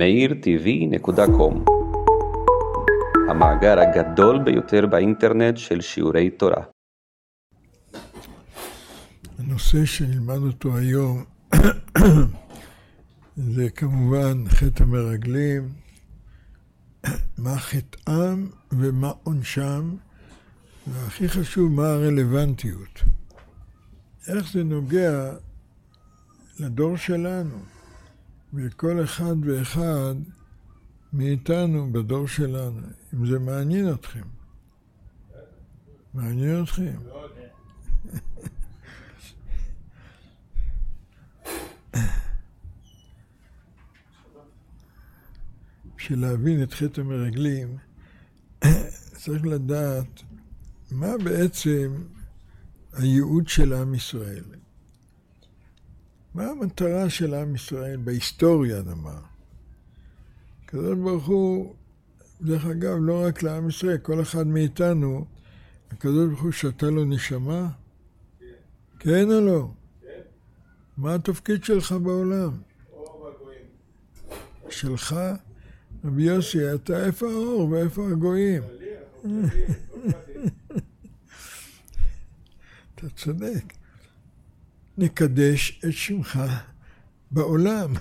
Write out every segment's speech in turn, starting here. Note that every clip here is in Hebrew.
meirtv.com המאגר הגדול ביותר באינטרנט של שיעורי תורה. הנושא שנלמד אותו היום זה כמובן חטא המרגלים, מה חטאם ומה עונשם, והכי חשוב, מה הרלוונטיות. איך זה נוגע לדור שלנו, ולכל אחד ואחד מאיתנו בדור שלנו, אם זה מעניין אתכם. מעניין אתכם? בשביל להבין את חטא המרגלים, צריך לדעת מה בעצם הייעוד של עם ישראל. מה המטרה של עם ישראל בהיסטוריה, נאמר? הקדוש ברוך הוא, דרך אגב, לא רק לעם ישראל, כל אחד מאיתנו, הקדוש ברוך הוא שתה לו נשמה? כן. כן או לא? כן. מה התפקיד שלך בעולם? שלך? רבי יוסי, אתה איפה האור ואיפה הגויים? אתה צודק. נקדש את שמך בעולם.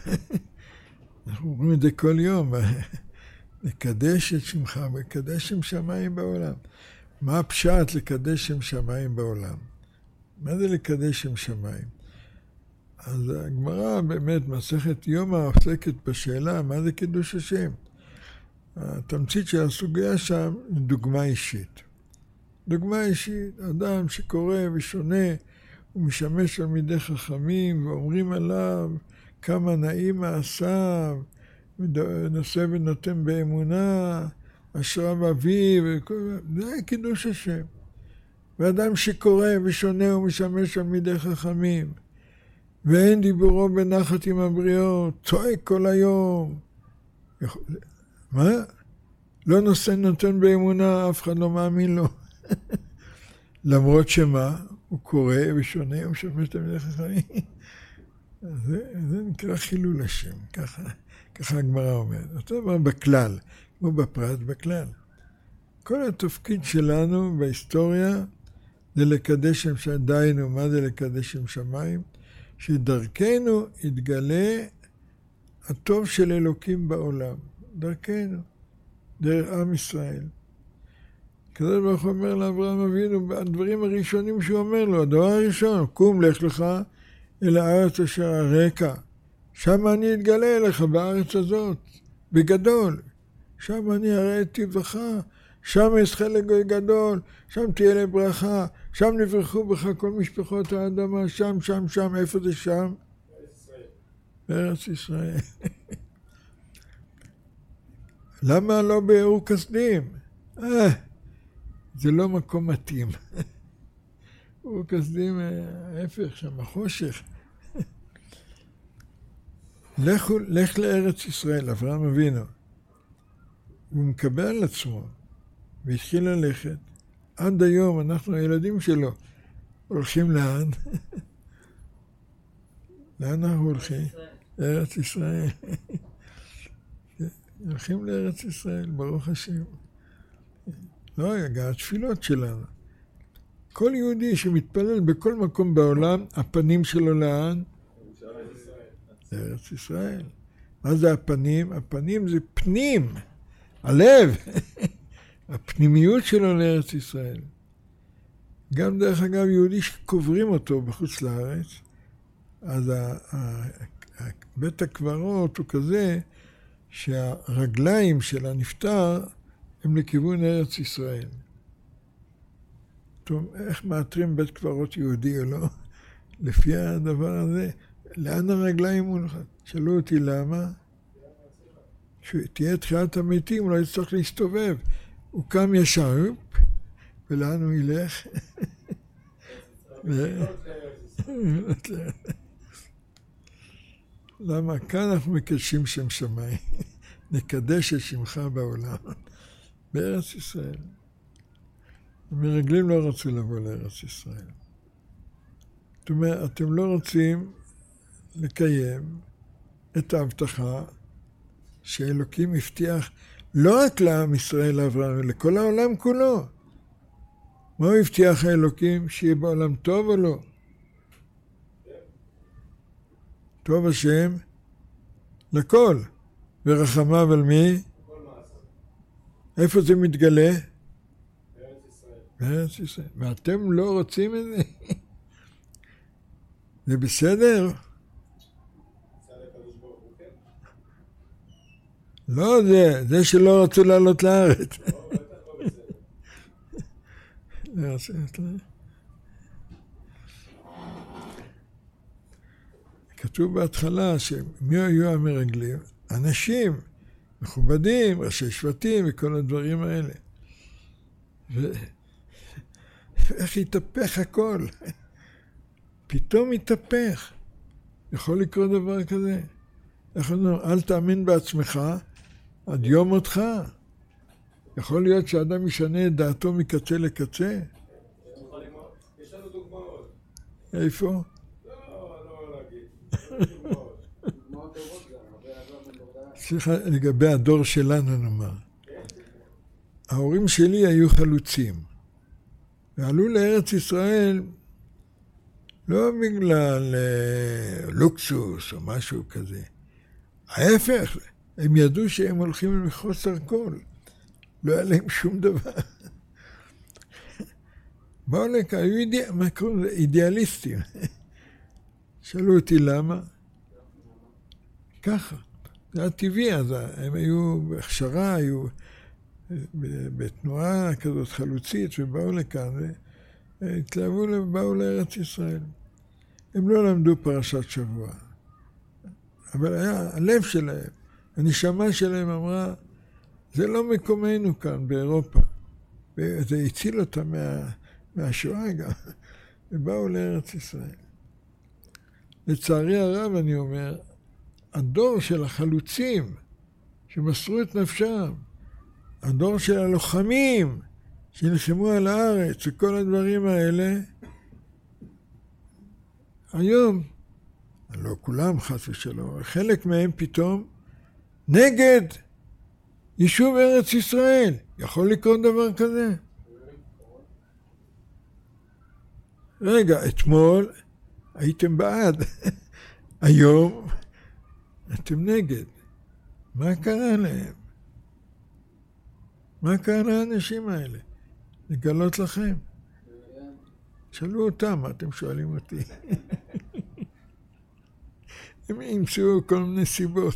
אנחנו אומרים את זה כל יום. נקדש את שמך, וקדש שם שמיים בעולם. מה הפשט לקדש שם שמיים בעולם? מה זה לקדש שם שמיים? אז הגמרא באמת, מסכת יומא עוסקת בשאלה מה זה קידוש השם. התמצית של הסוגיה שם היא דוגמה אישית. דוגמה אישית, אדם שקורא ושונה, הוא משמש תלמידי חכמים ואומרים עליו כמה נעים מעשיו, נושא ונותן באמונה, אשריו אביו, זה קידוש השם. ואדם שקורא ושונה ומשמש תלמידי חכמים, ואין דיבורו בנחת עם הבריות, צועק כל היום. מה? לא נושא נותן באמונה, אף אחד לא מאמין לו. למרות שמה? הוא קורא ושונה ומשמש תלמידי חכמים. זה, זה נקרא חילול השם, ככה, ככה הגמרא אומרת. אותו דבר בכלל, כמו בפרט, בכלל. כל התפקיד שלנו בהיסטוריה זה לקדש שם שמיים. דהיינו, מה זה לקדש שם שמיים? שדרכנו יתגלה הטוב של אלוקים בעולם. דרכנו, דרך עם ישראל. הקדוש ברוך הוא אומר לאברהם אבינו, הדברים הראשונים שהוא אומר לו, הדבר הראשון, קום לך לך אל הארץ אשר הרקע. שם אני אתגלה אליך בארץ הזאת, בגדול. שם אני אראה את טבעך, שם אזכה לגוי גדול, שם תהיה לברכה, שם נברכו בך כל משפחות האדמה, שם, שם, שם, איפה זה שם? בארץ ישראל. למה לא באור כסדים? אה, זה לא מקום מתאים. אור כסדים, ההפך, שם החושך. לך, לך לארץ ישראל, אברהם אבינו. הוא מקבל על עצמו, והתחיל ללכת. עד היום אנחנו הילדים שלו הולכים לאן? לאן אנחנו הולכים? לארץ ישראל. הולכים לארץ ישראל, ברוך השם. לא, היה התפילות שלנו. כל יהודי שמתפלל בכל מקום בעולם, הפנים שלו לאן? לארץ ישראל. מה זה הפנים? הפנים זה פנים, הלב, הפנימיות שלו לארץ ישראל. גם דרך אגב, יהודי שקוברים אותו בחוץ לארץ, אז בית הקברות הוא כזה שהרגליים של הנפטר הם לכיוון ארץ ישראל. טוב, איך מאתרים בית קברות יהודי או לא? לפי הדבר הזה, לאן הרגליים מונחת? שאלו אותי למה? כשתהיה תחיית המתים הוא לא יצטרך להסתובב. הוא קם ישר, ולאן הוא ילך? למה כאן אנחנו מקדשים שם שמיים. נקדש את שמך בעולם. בארץ ישראל. המרגלים לא רצו לבוא לארץ ישראל. זאת אומרת, אתם לא רוצים לקיים את ההבטחה שאלוקים הבטיח לא רק לעם ישראל לאברהם, אלא לכל העולם כולו. מה הוא הבטיח האלוקים? שיהיה בעולם טוב או לא? טוב השם לכל. ורחמיו על מי? איפה זה מתגלה? בארץ ישראל. ואתם לא רוצים את זה? זה בסדר? לא זה, זה שלא רצו לעלות לארץ. כתוב בהתחלה שמי היו המרגלים? אנשים מכובדים, ראשי שבטים וכל הדברים האלה. ואיך התהפך הכל? פתאום התהפך. יכול לקרות דבר כזה. איך אומרים? אל תאמין בעצמך עד יום מותך. יכול להיות שאדם ישנה את דעתו מקצה לקצה? יש לנו דוגמאות. איפה? לא, לא להגיד. סליחה, לגבי הדור שלנו נאמר. ההורים שלי היו חלוצים, ועלו לארץ ישראל לא בגלל אה, לוקסוס או משהו כזה. ההפך, הם ידעו שהם הולכים מחוסר כל. לא היה להם שום דבר. באו לכאן, היו אידיאל, מה קוראים לזה? אידיאליסטים. שאלו אותי למה? ככה. זה היה טבעי, אז הם היו בהכשרה, היו בתנועה כזאת חלוצית, ובאו לכאן, והתלהבו, ובאו לארץ ישראל. הם לא למדו פרשת שבוע, אבל היה, הלב שלהם, הנשמה שלהם אמרה, זה לא מקומנו כאן באירופה. וזה הציל אותם מה, מהשואה גם, ובאו לארץ ישראל. לצערי הרב, אני אומר, הדור של החלוצים שמסרו את נפשם, הדור של הלוחמים שנלחמו על הארץ וכל הדברים האלה, היום, לא כולם חס ושלום, חלק מהם פתאום נגד יישוב ארץ ישראל. יכול לקרות דבר כזה? רגע, אתמול הייתם בעד, היום אתם נגד. מה קרה להם? מה קרה לאנשים האלה? לגלות לכם. שאלו אותם, מה אתם שואלים אותי? הם ימצאו כל מיני סיבות.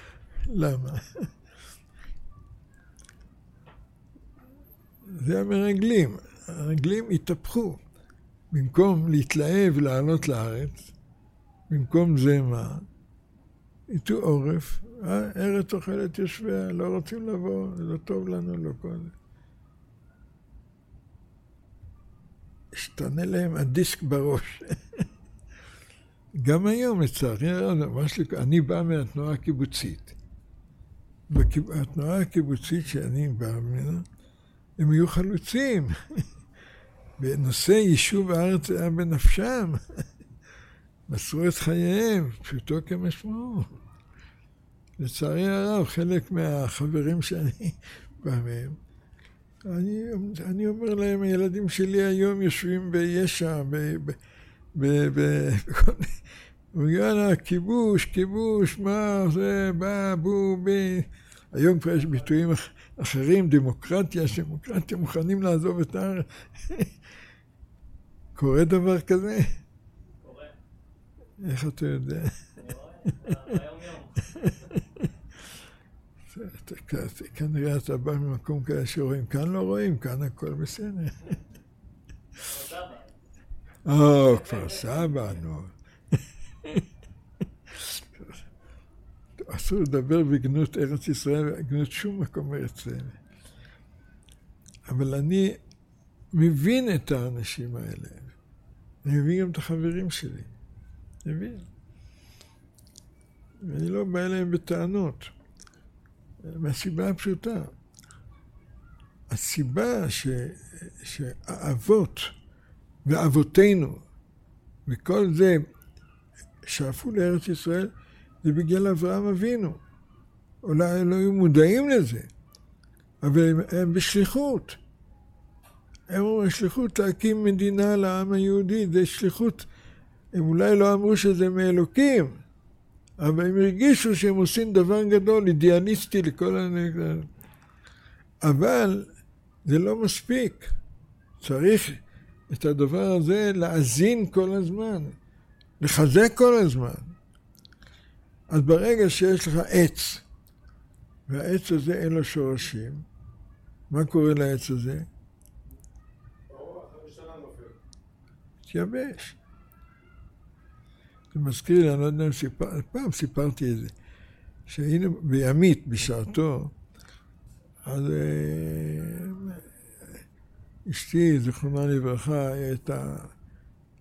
למה? זה המרגלים. הרגלים התהפכו. במקום להתלהב ולעלות לארץ, במקום זה מה? הטו עורף, אה, ארץ אוכלת יושביה, לא רוצים לבוא, לא טוב לנו, לא כל זה. השתנה להם הדיסק בראש. גם היום, לצערי הרב, אני בא מהתנועה הקיבוצית. התנועה הקיבוצית שאני בא ממנה, הם היו חלוצים. בנושא יישוב הארץ היה בנפשם. מסרו את חייהם, פשוטו כמשמעו. לצערי הרב, חלק מהחברים שאני בא מהם, אני, אני אומר להם, הילדים שלי היום יושבים ביש"ע, ב... ב... ב... ב... יאללה, כיבוש, כיבוש, מה זה, בא, בו, בי. היום כבר יש ביטויים אחרים, דמוקרטיה, דמוקרטיה, מוכנים לעזוב את הארץ. קורה דבר כזה? איך אתה יודע? כנראה אתה בא ממקום כזה שרואים, כאן לא רואים, כאן הכל בסדר. או, כפר סבא, נו. אסור לדבר בגנות ארץ ישראל, בגנות שום מקום ארצנו. אבל אני מבין את האנשים האלה. אני מבין גם את החברים שלי. מבין? ואני לא בא אליהם בטענות. מהסיבה הפשוטה. הסיבה ש, שהאבות ואבותינו וכל זה שאפו לארץ ישראל זה בגלל אברהם אבינו. אולי לא היו מודעים לזה, אבל הם, הם בשליחות. הם אומרים, שליחות להקים מדינה לעם היהודי, זה שליחות, הם אולי לא אמרו שזה מאלוקים, אבל הם הרגישו שהם עושים דבר גדול, אידיאליסטי לכל הנגד. אבל זה לא מספיק. צריך את הדבר הזה להאזין כל הזמן, לחזק כל הזמן. אז ברגע שיש לך עץ, והעץ הזה אין לו שורשים, מה קורה לעץ הזה? מתייבש. זה מזכיר לי, אני לא יודע אם סיפרתי, פעם סיפרתי את זה, שהיינו בימית בשעתו, אז אה, אשתי, זיכרונה לברכה, הייתה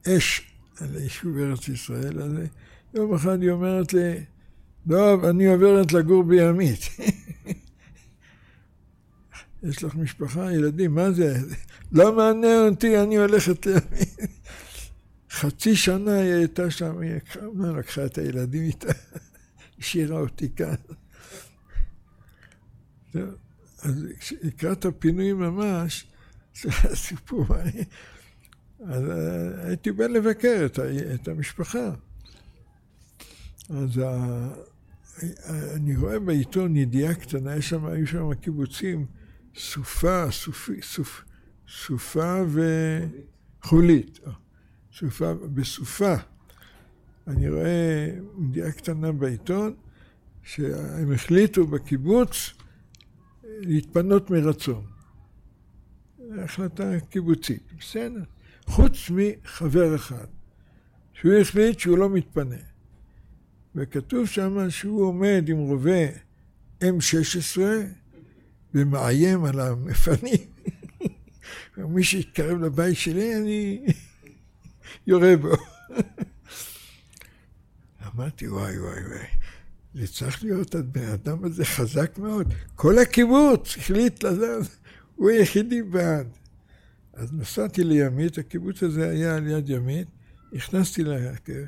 אש על היישוב ארץ ישראל הזה. יום אחד היא אומרת לי, דב, אני עוברת לגור בימית. יש לך משפחה, ילדים, מה זה? לא מעניין אותי, אני הולכת לימית. חצי שנה היא הייתה שם, היא לקחה את הילדים איתה, השאירה אותי כאן. אז לקראת הפינוי ממש, זה הסיפור, אז אה, הייתי בא לבקר את המשפחה. אז אני רואה בעיתון ידיעה קטנה, יש שם, היו שם קיבוצים, סופה, סופי, סופ, סופה וחולית. סופה, בסופה. אני רואה ידיעה קטנה בעיתון, שהם החליטו בקיבוץ להתפנות מרצון. החלטה קיבוצית, בסדר. חוץ מחבר אחד, שהוא החליט שהוא לא מתפנה. וכתוב שם שהוא עומד עם רובה M16 ומאיים על המפנים. מי שיתקרב לבית שלי, אני יורה בו. אמרתי, וואי וואי וואי, זה צריך להיות הבן אדם הזה חזק מאוד. כל הקיבוץ החליט לדעת, הוא היחידי בעד. אז נסעתי לימית, הקיבוץ הזה היה על יד ימית, נכנסתי להכר.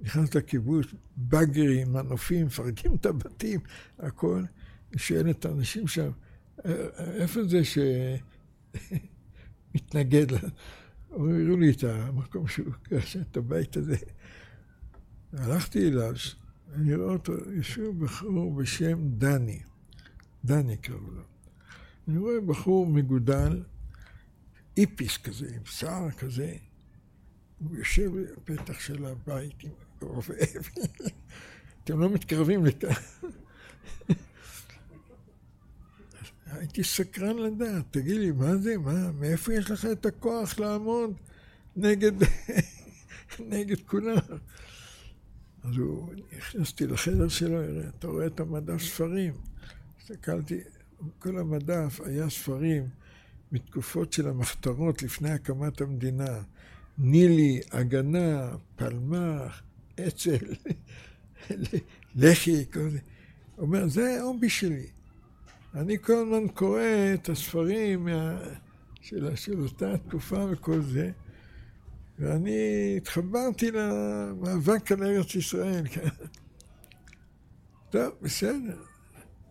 נכנס לקיבוץ, באגרים, מנופים, מפרקים את הבתים, הכל. שואל את האנשים שם, איפה זה שמתנגד לה? הראו לי את המקום שהוא קרש את הבית הזה. הלכתי אליו, אני רואה אותו, יושב בחור בשם דני, דני קראו לו. אני רואה בחור מגודל, איפיס כזה, עם שיער כזה, הוא יושב בפתח של הבית עם רובה. אתם לא מתקרבים לכאן. הייתי סקרן לדעת, תגיד לי, מה זה, מה, מאיפה יש לך את הכוח לעמוד נגד, נגד כולם? אז הוא, נכנסתי לחדר שלו, אתה רואה את המדף ספרים. הסתכלתי, כל המדף היה ספרים מתקופות של המחתרות לפני הקמת המדינה. נילי, הגנה, פלמח, אצ"ל, לח"י, כל זה. הוא אומר, זה ההובי שלי. אני כל הזמן קורא את הספרים מה... של, של אותה תקופה וכל זה, ואני התחברתי למאבק על ארץ ישראל. כן. טוב, בסדר.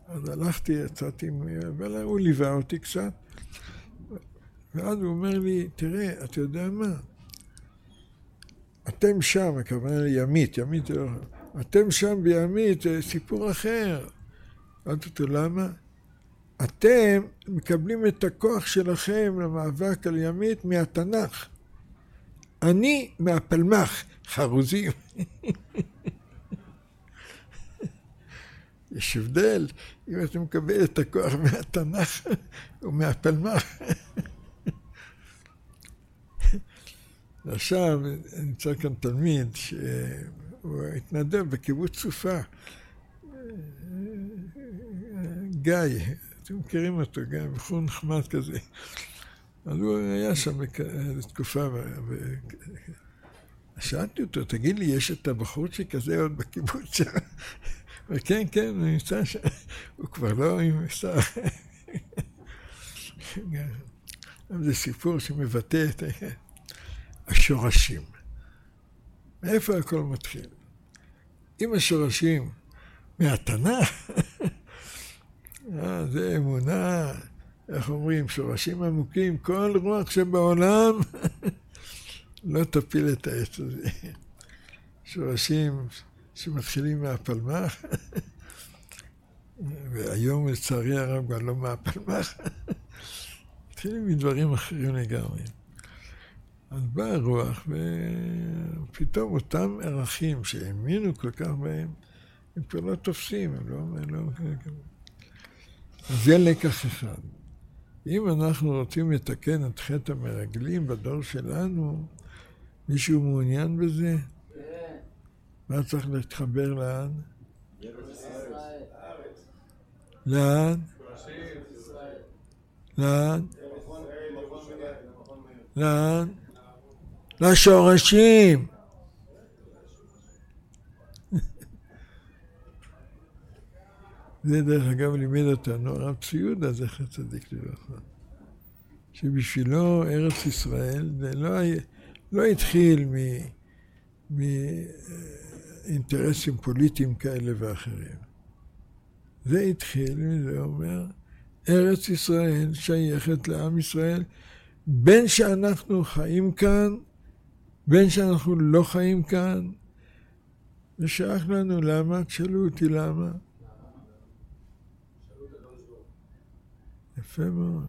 אז הלכתי, יצאתי, אבל הוא ליווה אותי קצת, ואז הוא אומר לי, תראה, אתה יודע מה? אתם שם, הכוונה לימית, ימית, לא אתם שם בימית, זה סיפור אחר. שאלתי אותו, למה? אתם מקבלים את הכוח שלכם למאבק על ימית מהתנ"ך. אני מהפלמ"ח, חרוזים. יש הבדל אם אתה מקבל את הכוח מהתנ"ך או מהפלמ"ח. עכשיו נמצא כאן תלמיד שהוא התנדב בקיבוץ סופה. גיא, אתם מכירים אותו, גיא, בחור נחמד כזה. אז הוא היה שם בתקופה, שאלתי אותו, תגיד לי, יש את הבחורצ'יק הזה עוד בקיבוץ שם? וכן, כן, הוא נמצא שם, הוא כבר לא עם שר. זה סיפור שמבטא את... השורשים. מאיפה הכל מתחיל? אם השורשים מהתנ"ך, זה אמונה, איך אומרים, שורשים עמוקים, כל רוח שבעולם לא תפיל את העץ הזה. שורשים שמתחילים מהפלמ"ח, והיום לצערי הרב כבר לא מהפלמ"ח, מתחילים מדברים אחרים לגמרי. אז באה הרוח, ופתאום אותם ערכים שהאמינו כל כך בהם, הם כבר לא תופסים, הם לא... הם לא... זה לקח אחד. אם אנחנו רוצים לתקן את חטא המרגלים בדור שלנו, מישהו מעוניין בזה? כן. מה צריך להתחבר לאן? לאן? לאן? לאן? לשורשים. זה דרך אגב לימד אותנו הרב צבי יהודה, זכר צדיק לברכה. שבשבילו ארץ ישראל זה לא, לא התחיל מ- מאינטרסים פוליטיים כאלה ואחרים. זה התחיל, זה אומר, ארץ ישראל שייכת לעם ישראל, בין שאנחנו חיים כאן, בין שאנחנו לא חיים כאן, זה שייך לנו. למה? תשאלו אותי למה. יפה מאוד.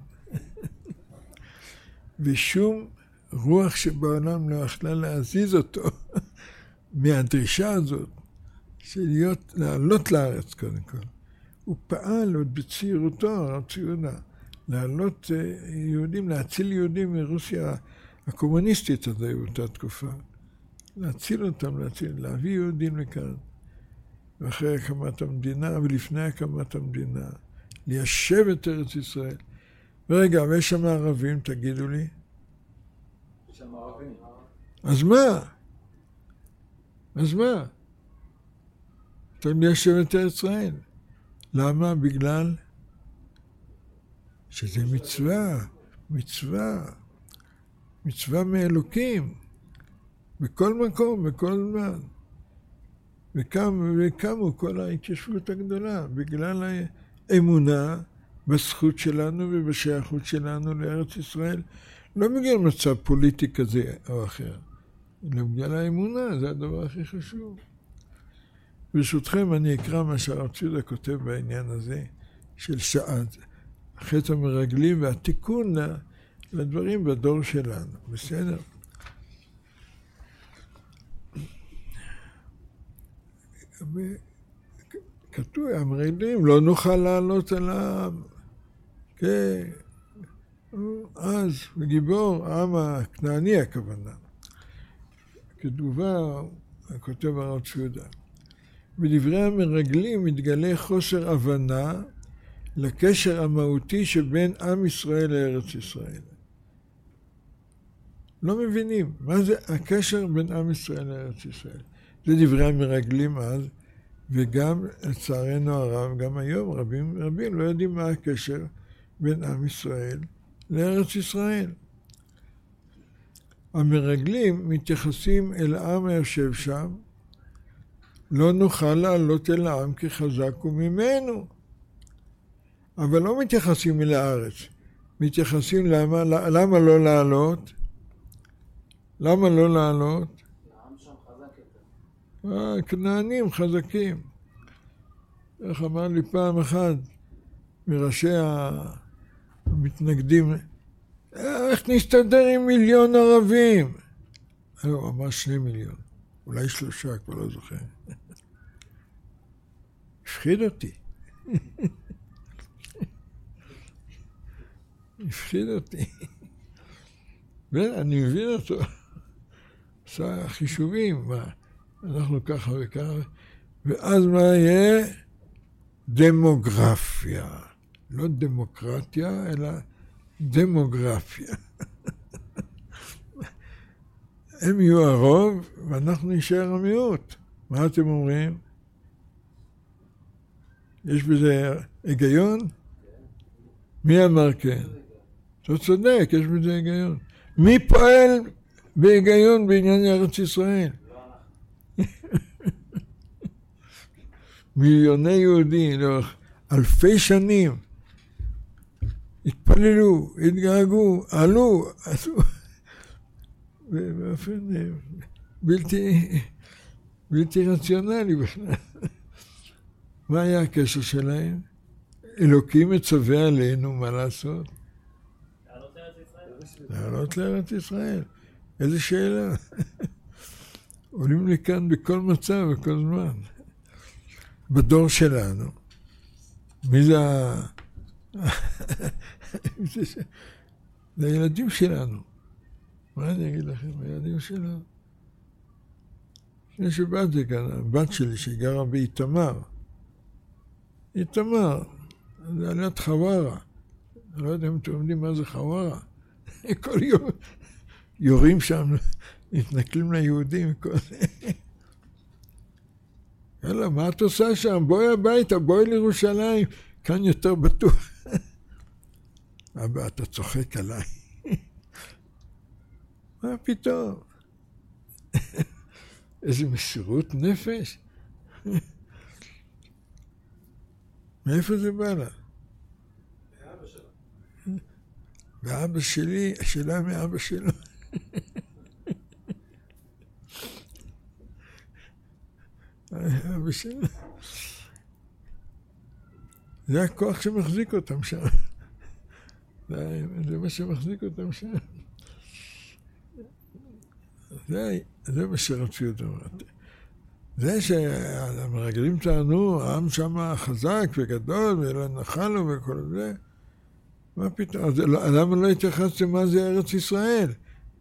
ושום רוח שבעולם לא יכלה להזיז אותו מהדרישה הזאת של להיות, לעלות לארץ קודם כל. הוא פעל עוד בצעירותו, הרב ציונה, להעלות אה, יהודים, להציל יהודים מרוסיה הקומוניסטית הזו באותה תקופה. להציל אותם, להציל, להביא יהודים לכאן. ואחרי הקמת המדינה ולפני הקמת המדינה, ליישב את ארץ ישראל. ורגע, ויש שם ערבים, תגידו לי. יש שם ערבים. אז מה? אז מה? אתה ליישב את ארץ ישראל. למה? בגלל שזה מצווה, מצווה, מצווה מאלוקים, בכל מקום, בכל זמן. וקם, וקמו כל ההתיישבות הגדולה, בגלל האמונה בזכות שלנו ובשייכות שלנו לארץ ישראל, לא בגלל מצב פוליטי כזה או אחר, אלא בגלל האמונה, זה הדבר הכי חשוב. ברשותכם, אני אקרא מה שהרב ציודה כותב בעניין הזה של שעת, חטא המרגלים והתיקון לדברים בדור שלנו, בסדר? כתוב, המרגלים, לא נוכל לעלות על העם. כן, אז, גיבור, העם הכנעני הכוונה. כתגובה, כותב הרב ציודה. בדברי המרגלים מתגלה חוסר הבנה לקשר המהותי שבין עם ישראל לארץ ישראל. לא מבינים מה זה הקשר בין עם ישראל לארץ ישראל. זה דברי המרגלים אז, וגם, לצערנו הרב, גם היום רבים רבים לא יודעים מה הקשר בין עם ישראל לארץ ישראל. המרגלים מתייחסים אל העם היושב שם, לא נוכל לעלות אל העם כי חזק הוא ממנו. אבל לא מתייחסים אל הארץ. מתייחסים למה, למה לא לעלות? למה לא לעלות? אה, כנענים חזקים. איך אמר לי פעם אחת מראשי המתנגדים, איך נסתדר עם מיליון ערבים? הוא אמר שני מיליון, אולי שלושה, כבר לא זוכר. הפחיד אותי. הפחיד אותי. ואני מבין אותו. עשה חישובים, מה, אנחנו ככה וככה, ואז מה יהיה? דמוגרפיה. לא דמוקרטיה, אלא דמוגרפיה. הם יהיו הרוב ואנחנו נשאר המיעוט. מה אתם אומרים? יש בזה היגיון? מי אמר כן? אתה צודק, יש בזה היגיון. מי פועל בהיגיון בעניין ארץ ישראל? מיליוני יהודים לאורך אלפי שנים התפללו, התגעגעו, עלו, עשו, באופן אה, בלתי, בלתי רציונלי בכלל. מה היה הקשר שלהם? אלוקים מצווה עלינו מה לעשות? לעלות לארץ ישראל. לעלות לארץ ישראל. איזה שאלה. עולים לכאן בכל מצב, בכל זמן. בדור שלנו, מי זה ה... זה זה הילדים שלנו. מה אני אגיד לכם? הילדים שלנו. לפני שבאתי כאן, הבת שלי שגרה באיתמר. איתמר, זה על יד חווארה. אני לא יודע אם אתם יודעים מה זה חווארה. כל יום יורים שם, מתנכלים ליהודים. כל... יאללה, מה את עושה שם? בואי הביתה, בואי לירושלים, כאן יותר בטוח. אבא, אתה צוחק עליי. מה פתאום? איזה מסירות נפש. מאיפה זה בא לה? מאבא שלי, השאלה מאבא שלו. אבא שלו. זה הכוח שמחזיק אותם שם. זה, זה מה שמחזיק אותם שם. זה, זה מה שהציונות אומרת. זה שהמרגלים טענו, העם שם חזק וגדול, ונחלנו וכל זה, מה פתאום? לא- למה לא התייחסתם מה זה ארץ ישראל?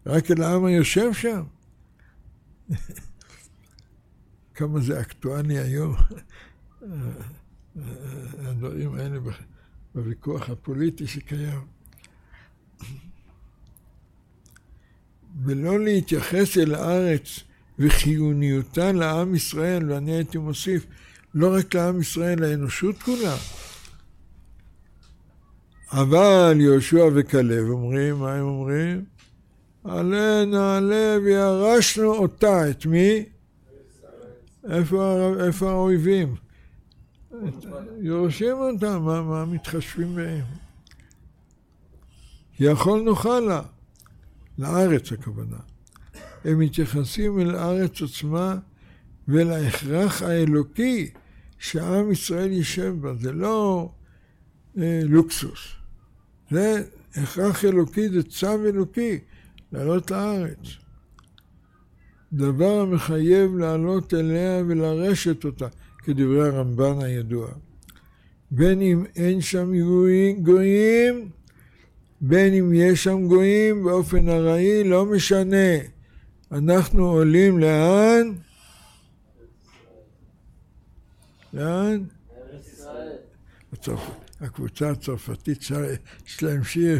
רק אל העם היושב שם? כמה זה אקטואלי היום, הדברים האלה בוויכוח הפוליטי שקיים. ולא להתייחס אל הארץ וחיוניותה לעם ישראל, ואני הייתי מוסיף, לא רק לעם ישראל, לאנושות כולה. אבל יהושע וכלב אומרים, מה הם אומרים? עלה נעלה וירשנו אותה. את מי? איפה, האויבים? את- יורשים אותם, מה, מה מתחשבים בהם? כי יכולנו חלה, לארץ הכוונה. הם מתייחסים אל הארץ עצמה ולהכרח האלוקי שעם ישראל יישב בה. זה לא אה, לוקסוס. זה הכרח אלוקי, זה צו אלוקי, לעלות לארץ. דבר המחייב לעלות אליה ולרשת אותה, כדברי הרמב"ן הידוע. בין אם אין שם גויים, בין אם יש שם גויים באופן ארעי, לא משנה. אנחנו עולים לאן? לאן? הצרפ... הקבוצה הצרפתית יש להם שיר.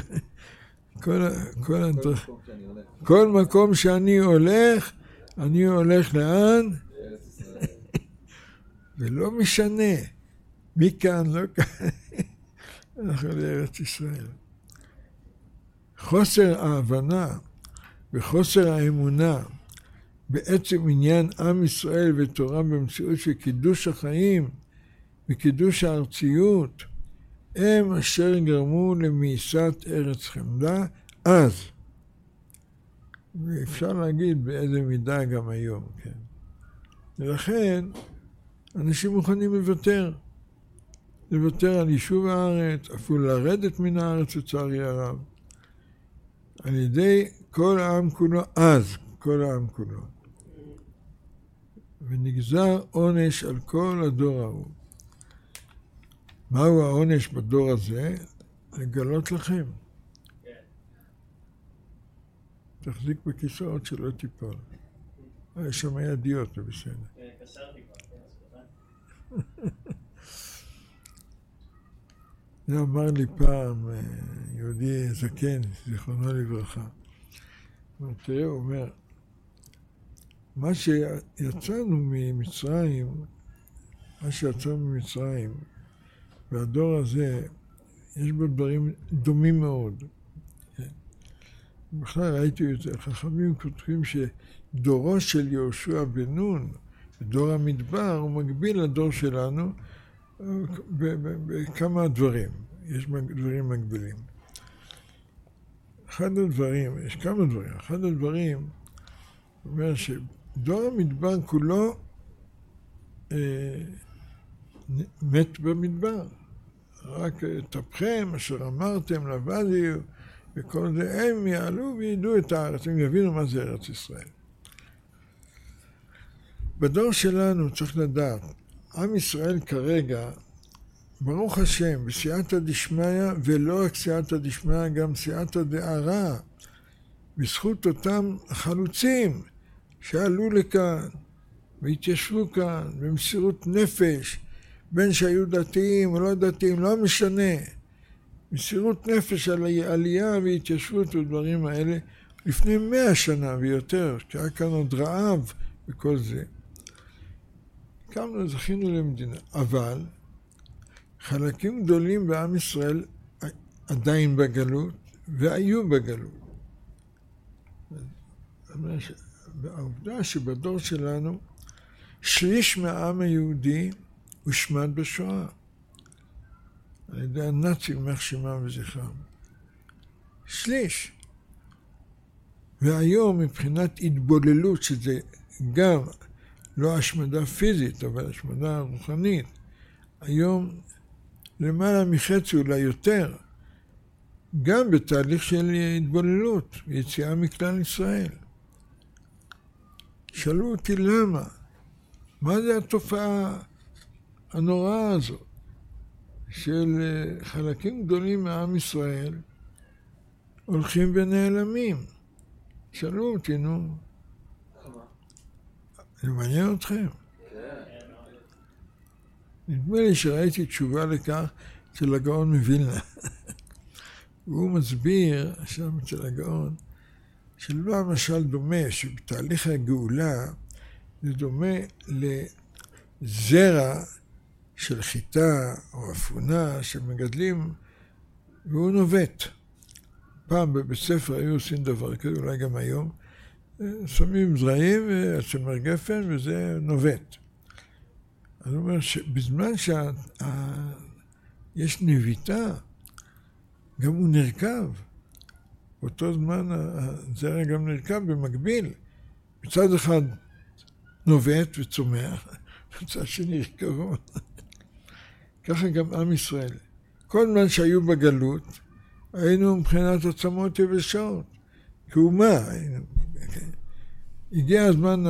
כל, כל, הדרך... מקום כל מקום שאני הולך, אני הולך לאן? ישראל. ולא משנה. מכאן, לא כאן. אנחנו לארץ ישראל. חוסר ההבנה וחוסר האמונה בעצם עניין עם ישראל ותורה במציאות של קידוש החיים וקידוש הארציות הם אשר גרמו למאיסת ארץ חמדה אז. ואפשר להגיד באיזה מידה גם היום, כן. ולכן אנשים מוכנים לוותר. לוותר על יישוב הארץ, אפילו לרדת מן הארץ לצערי הרב. על ידי כל העם כולו, אז כל העם כולו. ונגזר עונש על כל הדור ההוא. מהו העונש בדור הזה? לגלות לכם. תחזיק בכיסאות שלא תיפול. אה, יש שם ידיות, זה בסדר. כבר, כן. זה אמר לי פעם אה, יהודי זקן, זיכרונו לברכה. תראה, הוא אומר, מה שיצאנו ממצרים, מה שיצאנו ממצרים, והדור הזה, יש בו דברים דומים מאוד. בכלל ראיתי זה, חכמים כותבים שדורו של יהושע בן נון, דור המדבר, הוא מקביל לדור שלנו, בכמה דברים, יש דברים מקבילים. אחד הדברים, יש כמה דברים, אחד הדברים אומר שדור המדבר כולו אה, מת במדבר. רק תפכם אשר אמרתם לבדי וכל זה, הם יעלו וידעו את הארץ, הם יבינו מה זה ארץ ישראל. בדור שלנו צריך לדעת, עם ישראל כרגע, ברוך השם, בסייעתא דשמיא, ולא רק סייעתא דשמיא, גם סייעתא דערא, בזכות אותם חלוצים שעלו לכאן והתיישבו כאן במסירות נפש, בין שהיו דתיים או לא דתיים, לא משנה. מסירות נפש על עלייה והתיישבות ודברים האלה לפני מאה שנה ויותר, שהיה כאן עוד רעב וכל זה. קמנו, זכינו למדינה. אבל חלקים גדולים בעם ישראל עדיין בגלות והיו בגלות. העובדה שבדור שלנו שליש מהעם היהודי הושמד בשואה על ידי הנאצים, יימח שמם וזכרם. שליש. והיום מבחינת התבוללות, שזה גם לא השמדה פיזית, אבל השמדה רוחנית, היום למעלה מחצי, אולי יותר, גם בתהליך של התבוללות, יציאה מכלל ישראל. שאלו אותי למה? מה זה התופעה הנוראה הזאת של חלקים גדולים מעם ישראל הולכים ונעלמים? שאלו אותי, נו, זה מעניין אתכם? נדמה לי שראיתי תשובה לכך של הגאון מווילנה. והוא מסביר שם אצל הגאון שלא המשל דומה, שבתהליך הגאולה זה דומה לזרע של חיטה או אפונה שמגדלים והוא נובט. פעם בבית ספר היו עושים דבר כזה, אולי גם היום, שמים זרעים וצמר גפן וזה נובט. הוא אומר שבזמן שיש נביטה, גם הוא נרקב. באותו זמן הזרע גם נרקב במקביל. מצד אחד נובט וצומח, מצד שני ריקבון. ככה גם עם ישראל. כל זמן שהיו בגלות, היינו מבחינת עצמות יבשות. כאומה, היינו הגיע הזמן,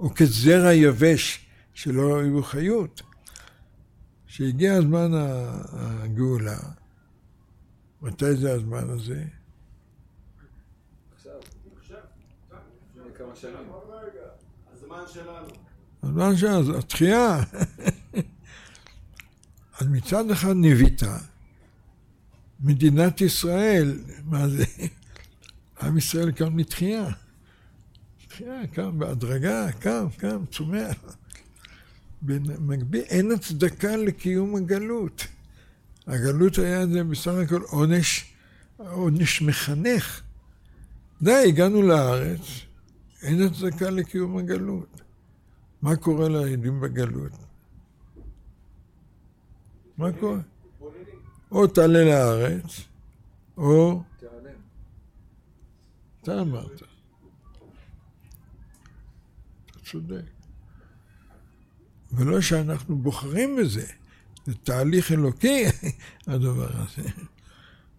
או כזרע יבש שלא היו חיות, שהגיע הזמן הגאולה. מתי זה הזמן הזה? עכשיו. עכשיו. לפני כמה שנים. הזמן שלנו. הזמן שלנו, התחייה. אז מצד אחד נביטה, מדינת ישראל, מה זה? עם ישראל קם לתחייה. תחייה, קם בהדרגה, קם, קם, צומח. במקביל, אין הצדקה לקיום הגלות. הגלות היה זה בסך הכל עונש, עונש מחנך. די, הגענו לארץ, אין הצדקה לקיום הגלות. מה קורה ליהודים בגלות? מה קורה? או תעלה לארץ, או... אתה אמרת. אתה צודק. ולא שאנחנו בוחרים בזה, זה תהליך אלוקי, הדבר הזה.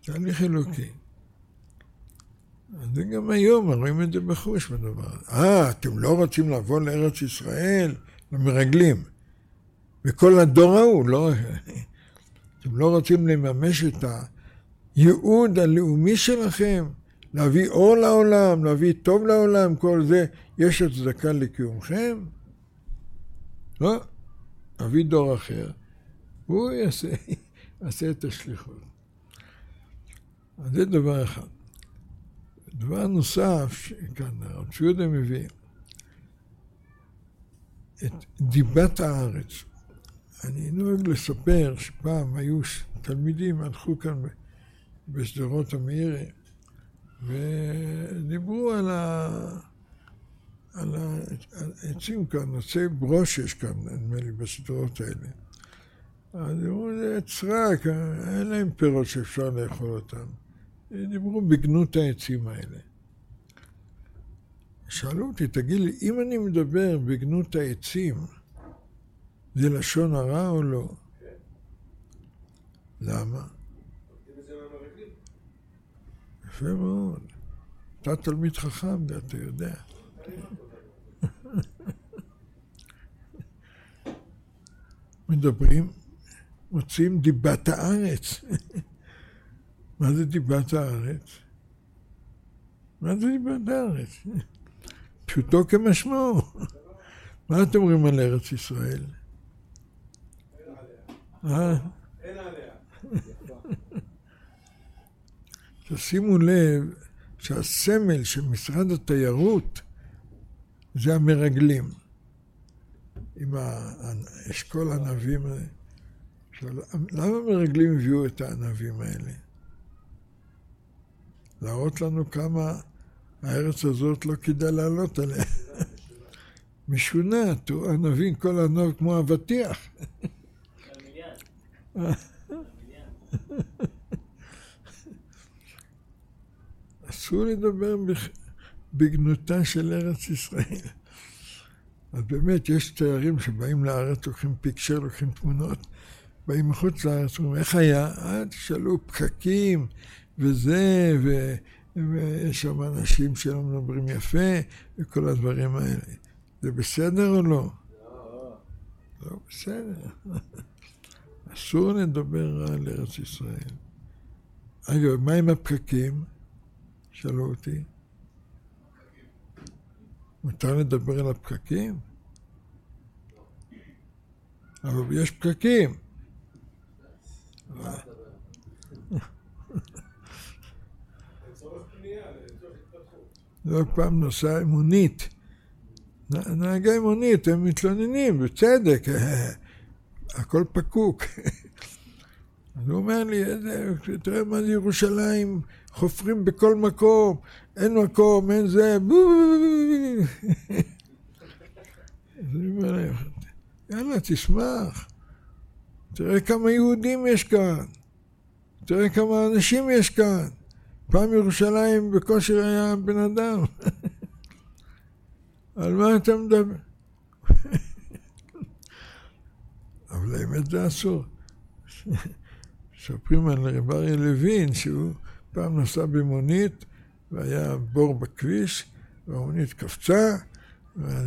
תהליך אלוקי. אז גם היום, רואים את זה בחוש בדבר הזה. אה, אתם לא רוצים לבוא לארץ ישראל? למרגלים. וכל הדור ההוא, לא... אתם לא רוצים לממש את הייעוד הלאומי שלכם? להביא אור לעולם, להביא טוב לעולם, כל זה, יש הצדקה לקיומכם? לא. להביא דור אחר, הוא יעשה, יעשה את השליחות. אז זה דבר אחד. דבר נוסף, שכאן הרב ציודה מביא, את דיבת הארץ. אני נוהג לספר שפעם היו תלמידים, הלכו כאן בשדרות המאירי, ודיברו על, ה... על העצים כאן, עצי ברוש יש כאן, נדמה לי, בשדרות האלה. אז אמרו, זה עץ רק, אין להם פירות שאפשר לאכול אותם. דיברו בגנות העצים האלה. שאלו אותי, תגיד לי, אם אני מדבר בגנות העצים, זה לשון הרע או לא? למה? יפה מאוד. אתה תלמיד חכם, ואתה יודע. מדברים, מוציאים דיבת הארץ. מה זה דיבת הארץ? מה זה דיבת הארץ? פשוטו כמשמעו. מה אתם אומרים על ארץ ישראל? אה? אין עליה. תשימו לב שהסמל של משרד התיירות זה המרגלים. עם הזה. עכשיו, למה המרגלים הביאו את הענבים האלה? להראות לנו כמה הארץ הזאת לא כדאי לעלות עליה. משונה, ענבים, כל ענב כמו אבטיח. אסור לדבר בגנותה של ארץ ישראל. אז באמת, יש תיירים שבאים לארץ, לוקחים פיקשר, לוקחים תמונות, באים מחוץ לארץ, אומרים, איך היה? אה, תשאלו, פקקים, וזה, ו... ויש שם אנשים שלא מדברים יפה, וכל הדברים האלה. זה בסדר או לא? לא בסדר. אסור לדבר רע על ארץ ישראל. אגב, מה עם הפקקים? שאלו אותי. מותר לדבר על הפקקים? אבל יש פקקים. לצורך התפתחות. לא פעם נוסע מונית. נהגי מונית, הם מתלוננים, בצדק, הכל פקוק. אז הוא אומר לי, "איזה- תראה מה זה ירושלים, חופרים בכל מקום, אין מקום, אין זה. אז? אבל האמת זה אסור. מספרים על רב אריה לוין שהוא פעם נסע במונית והיה בור בכביש והמונית קפצה ואז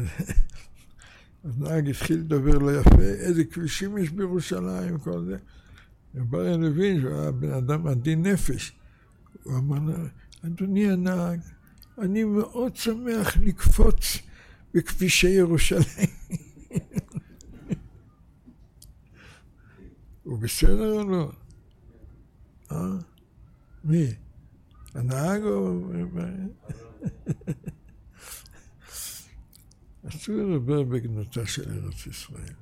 אז נהג התחיל לדבר לא יפה, איזה כבישים יש בירושלים וכל זה. רב אריה לוין, שהוא היה בן אדם עדין נפש, הוא אמר אדוני הנהג, אני מאוד שמח לקפוץ בכבישי ירושלים. הוא בסדר או לא? אה? מי? הנהג או... אסור לדבר בגנותה של ארץ ישראל.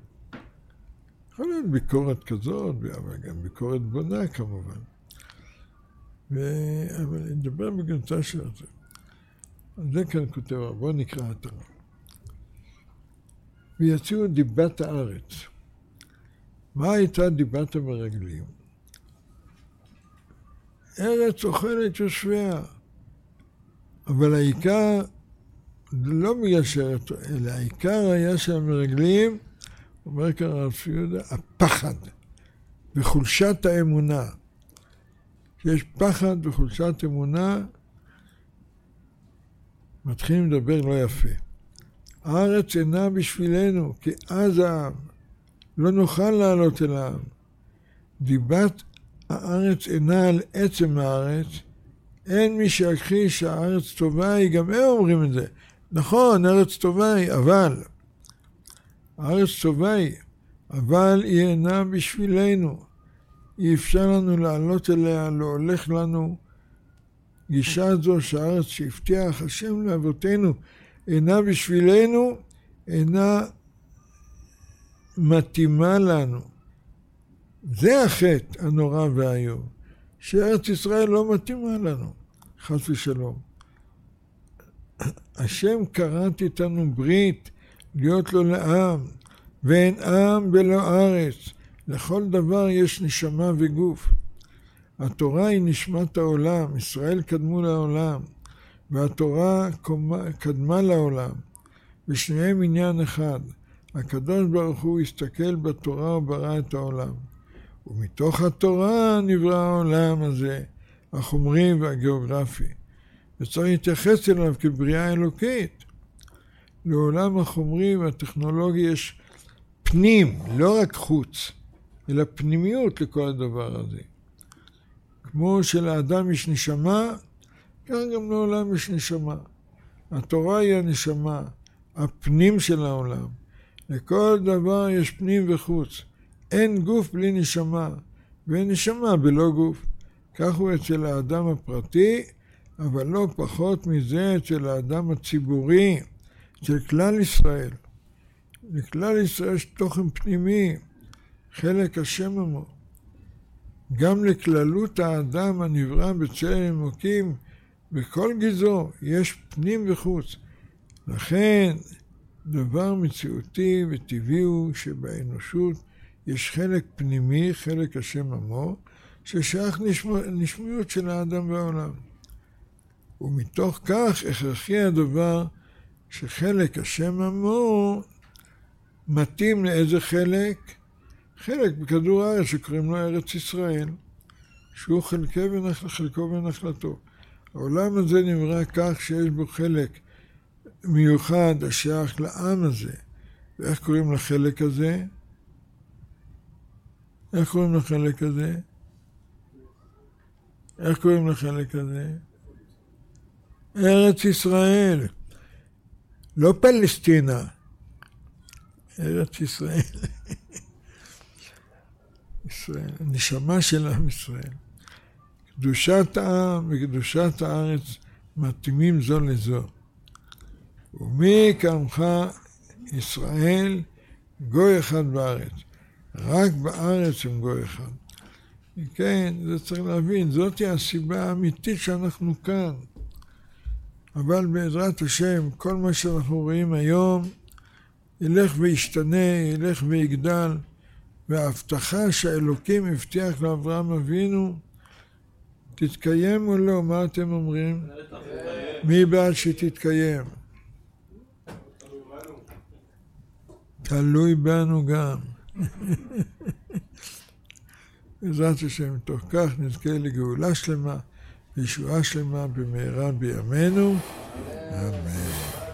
יכול להיות ביקורת כזאת, אבל גם ביקורת בונה כמובן. ו... אבל נדבר בגנותה של ארץ ישראל. זה כאן כותב בואו נקרא את הרב. ויצאו דיבת הארץ. מה הייתה דיבת המרגלים? ארץ אוכלת יושביה. אבל העיקר, לא בגלל שארץ, אלא העיקר היה של המרגלים, אומר כאן הרב צבי יהודה, הפחד וחולשת האמונה. כשיש פחד וחולשת אמונה, מתחילים לדבר לא יפה. הארץ אינה בשבילנו, כי אז העם, לא נוכל לעלות אל העם. דיבת הארץ אינה על עצם הארץ, אין מי שיכחיש שהארץ טובה היא, גם הם אומרים את זה. נכון, ארץ טובה היא, אבל, הארץ טובה היא, אבל היא אינה בשבילנו. אי אפשר לנו לעלות אליה, לא הולך לנו. גישה זו שהארץ שהבטיח השם לאבותינו אינה בשבילנו, אינה מתאימה לנו. זה החטא הנורא והאיום, שארץ ישראל לא מתאימה לנו, חס ושלום. השם כרת איתנו ברית להיות לו לעם, ואין עם בלא ארץ. לכל דבר יש נשמה וגוף. התורה היא נשמת העולם, ישראל קדמו לעולם, והתורה קדמה לעולם, ושניהם עניין אחד. הקדוש ברוך הוא הסתכל בתורה וברא את העולם. ומתוך התורה נברא העולם הזה, החומרי והגיאוגרפי. וצריך להתייחס אליו כבריאה אלוקית. לעולם החומרי והטכנולוגי יש פנים, לא רק חוץ, אלא פנימיות לכל הדבר הזה. כמו שלאדם יש נשמה, כך גם לעולם יש נשמה. התורה היא הנשמה, הפנים של העולם. לכל דבר יש פנים וחוץ. אין גוף בלי נשמה, ואין נשמה בלא גוף. כך הוא אצל האדם הפרטי, אבל לא פחות מזה אצל האדם הציבורי, אצל כלל ישראל. לכלל ישראל יש תוכן פנימי, חלק השם עמו. גם לכללות האדם הנברא בצלם אלוקים, בכל גזעו, יש פנים וחוץ. לכן, דבר מציאותי וטבעי הוא שבאנושות יש חלק פנימי, חלק השם עמו, ששייך לנשמיות של האדם והעולם. ומתוך כך הכרחי הדבר שחלק השם עמו מתאים לאיזה חלק? חלק בכדור הארץ שקוראים לו ארץ ישראל, שהוא חלקו ונחלתו. העולם הזה נברא כך שיש בו חלק מיוחד השייך לעם הזה. ואיך קוראים לחלק הזה? איך קוראים לחלק הזה? איך קוראים לחלק הזה? ארץ ישראל. לא פלסטינה. ארץ ישראל. ישראל. הנשמה של עם ישראל. קדושת העם וקדושת הארץ מתאימים זו לזו. ומי כעמך ישראל גוי אחד בארץ. רק בארץ הם גוי אחד. כן, זה צריך להבין, זאת הסיבה האמיתית שאנחנו כאן. אבל בעזרת השם, כל מה שאנחנו רואים היום ילך וישתנה, ילך ויגדל, וההבטחה שהאלוקים הבטיח לאברהם אבינו תתקיים או לא? מה אתם אומרים? מי בעד שתתקיים? תלוי בנו גם. בעזרת השם, מתוך כך נזכה לגאולה שלמה, לישועה שלמה במהרה בימינו, אמן.